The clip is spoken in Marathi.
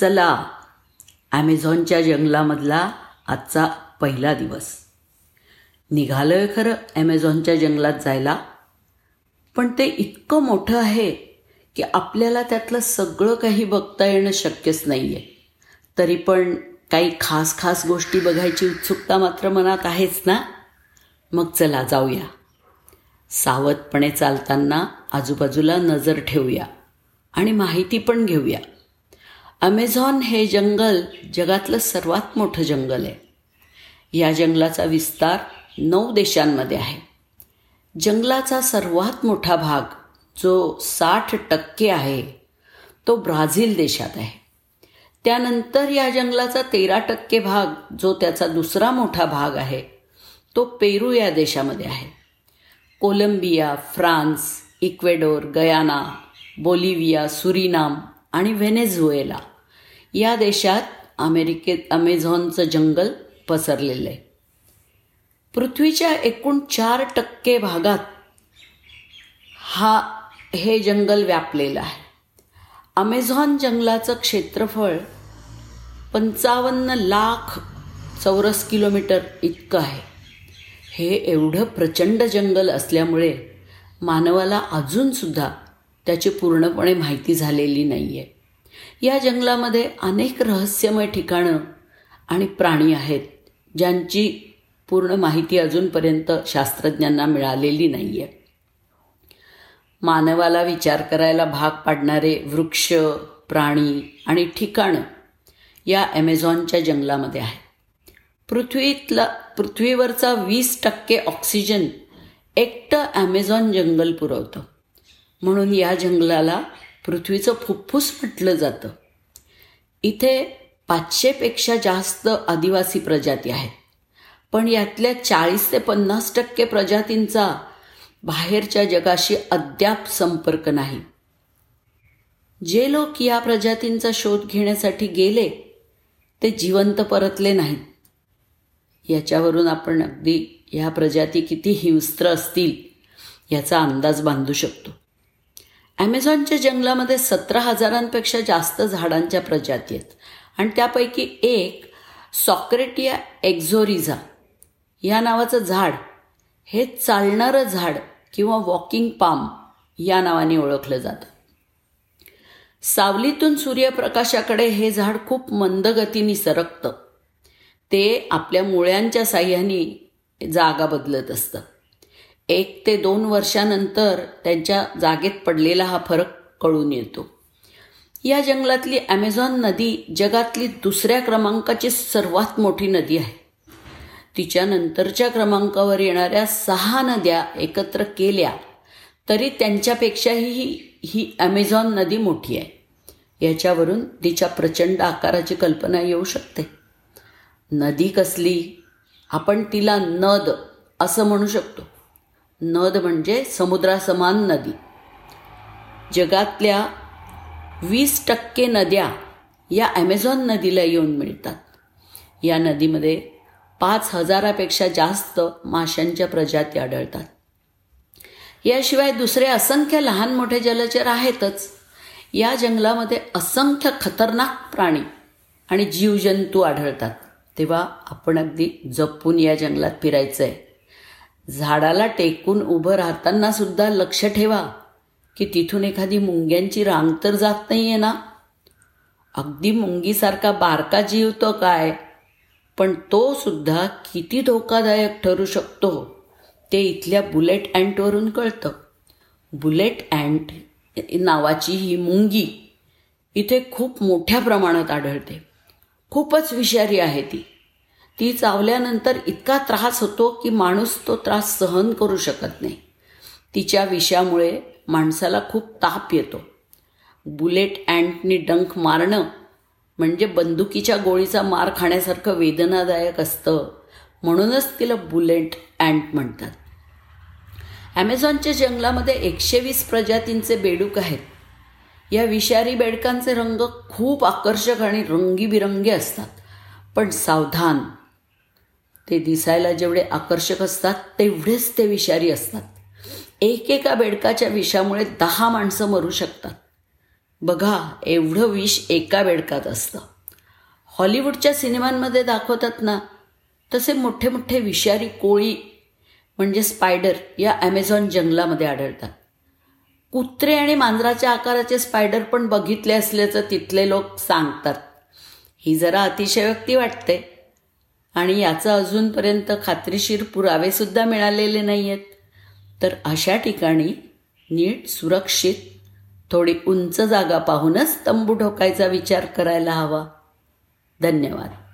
चला ॲमेझॉनच्या जंगलामधला आजचा पहिला दिवस. निघालोय खरं ॲमेझॉनच्या जंगलात जायला पण ते इतकं मोठं आहे की आपल्याला त्यातलं सगळं काही बघता येणं शक्यच नाही आहे तरी पण काही खास खास गोष्टी बघायची उत्सुकता मात्र मनात आहेच ना? मग चला जाऊया. सावधपणे चालताना आजूबाजूला नजर ठेवूया आणि माहिती पण घेऊया. अमेझॉन हे जंगल जगातलं सर्वात मोठं जंगल आहे. या जंगलाचा विस्तार नऊ देशांमध्ये आहे. जंगलाचा सर्वात मोठा भाग जो साठ टक्के आहे तो ब्राझील देशात आहे. त्यानंतर या जंगलाचा तेरा टक्के भाग जो त्याचा दुसरा मोठा भाग आहे तो पेरू या देशामध्ये आहे. Colombia France Ecuador Guyana Bolivia Suriname आणि व्हेनेझुएला. या देशात अमेरिकेत अमेझॉनचं जंगल पसरलेलं आहे. पृथ्वीच्या एकूण चार टक्के भागात हा हे जंगल व्यापलेलं आहे. अमेझॉन जंगलाचं क्षेत्रफळ पंचावन्न लाख चौरस किलोमीटर इतकं आहे. हे एवढं प्रचंड जंगल असल्यामुळे मानवाला अजूनसुद्धा त्याची पूर्णपणे माहिती झालेली नाही आहे या जंगलामध्ये अनेक रहस्यमय ठिकाणं आणि प्राणी आहेत ज्यांची पूर्ण माहिती अजूनपर्यंत शास्त्रज्ञांना मिळालेली नाही आहे मानवाला विचार करायला भाग पाडणारे वृक्ष प्राणी आणि ठिकाणं या ॲमेझॉनच्या जंगलामध्ये आहे पृथ्वीतला पृथ्वीवरचा वीस टक्के ऑक्सिजन एकटं ॲमेझॉन जंगल पुरवतं. म्हणून या जंगलाला पृथ्वीचं फुफ्फुस म्हटलं जातं. इथे पाचशेपेक्षा जास्त आदिवासी प्रजाती आहेत. पण यातल्या चाळीस ते पन्नास टक्के प्रजातींचा बाहेरच्या जगाशी अद्याप संपर्क नाही. जे लोक या प्रजातींचा शोध घेण्यासाठी गेले ते जिवंत परतले नाहीत. याच्यावरून आपण अगदी ह्या प्रजाती किती हिंस्त्र असतील याचा अंदाज बांधू शकतो. ॲमेझॉनच्या जंगलामध्ये सतरा हजारांपेक्षा जास्त झाडांच्या प्रजाती आहेत. आणि त्यापैकी एक सॉक्रेटिया एक्झोरिझा. या नावाचं झाड हे चालणारं झाड किंवा वॉकिंग पाम या नावाने ओळखलं जातं. सावलीतून सूर्यप्रकाशाकडे हे झाड खूप मंद गतीने सरकतं. ते आपल्या मुळ्यांच्या साह्याने जागा बदलत असतं. एक ते दोन वर्षानंतर त्यांच्या जागेत पडलेला हा फरक कळून येतो. या जंगलातली ॲमेझॉन नदी जगातली दुसऱ्या क्रमांकाची सर्वात मोठी नदी आहे. तिच्यानंतरच्या क्रमांकावर येणाऱ्या सहा नद्या एकत्र केल्या तरी त्यांच्यापेक्षाही ही ॲमेझॉन नदी मोठी आहे. याच्यावरून तिच्या प्रचंड आकाराची कल्पना येऊ शकते. नदी कसली? आपण तिला नद असं म्हणू शकतो. नद म्हणजे समुद्रासमान नदी. जगातल्या वीस टक्के नद्या या ॲमेझॉन नदीला येऊन मिळतात. या नदीमध्ये पाच हजारापेक्षा जास्त माशांच्या प्रजाती आढळतात. याशिवाय दुसरे असंख्य लहान मोठे जलचर आहेतच. या जंगलामध्ये असंख्य खतरनाक प्राणी आणि जीवजंतू आढळतात. तेव्हा आपण अगदी जपून या जंगलात फिरायचं आहे झाडाला टेकून उभं राहताना सुद्धा लक्ष ठेवा की तिथून एखादी मुंग्यांची रांग तर जात नाही आहे ना? अगदी मुंगीसारखा बारका जीव तो काय? पण तो सुद्धा किती धोकादायक ठरू शकतो ते इथल्या बुलेट अँटवरून कळतं. बुलेट अँट नावाची ही मुंगी इथे खूप मोठ्या प्रमाणात आढळते. खूपच विषारी आहे ती. ती चावल्यानंतर इतका त्रास होतो की माणूस तो त्रास सहन करू शकत नाही. तिच्या विषामुळे माणसाला खूप ताप येतो. बुलेट अँटनी डंख मारणं म्हणजे बंदुकीच्या गोळीचा मार खाण्यासारखं वेदनादायक असतं. म्हणूनच तिला बुलेट अँट म्हणतात. ॲमेझॉनच्या जंगलामध्ये एकशे वीस प्रजातींचे बेडूक आहेत. या विषारी बेडकांचे रंग खूप आकर्षक आणि रंगीबिरंगी असतात. पण सावधान ते दिसायला जेवढे आकर्षक असतात तेवढेच ते विषारी असतात. एकेका बेडकाच्या विषामुळे दहा माणसं मरू शकतात. बघा एवढं विष एका बेडकात असतं. हॉलिवूडच्या सिनेमांमध्ये दाखवतात ना तसे मोठे मोठे विषारी कोळी म्हणजे स्पायडर या ॲमेझॉन जंगलामध्ये आढळतात. कुत्रे आणि मांजराच्या आकाराचे स्पायडर पण बघितले असल्याचं तिथले लोक सांगतात. ही जरा अतिशयोक्ती वाटते. आणि याचं अजूनपर्यंत खात्रीशीर पुरावेसुद्धा मिळालेले नाही आहेत तर अशा ठिकाणी नीट सुरक्षित थोडी उंच जागा पाहूनच तंबू ठोकायचा विचार करायला हवा. धन्यवाद.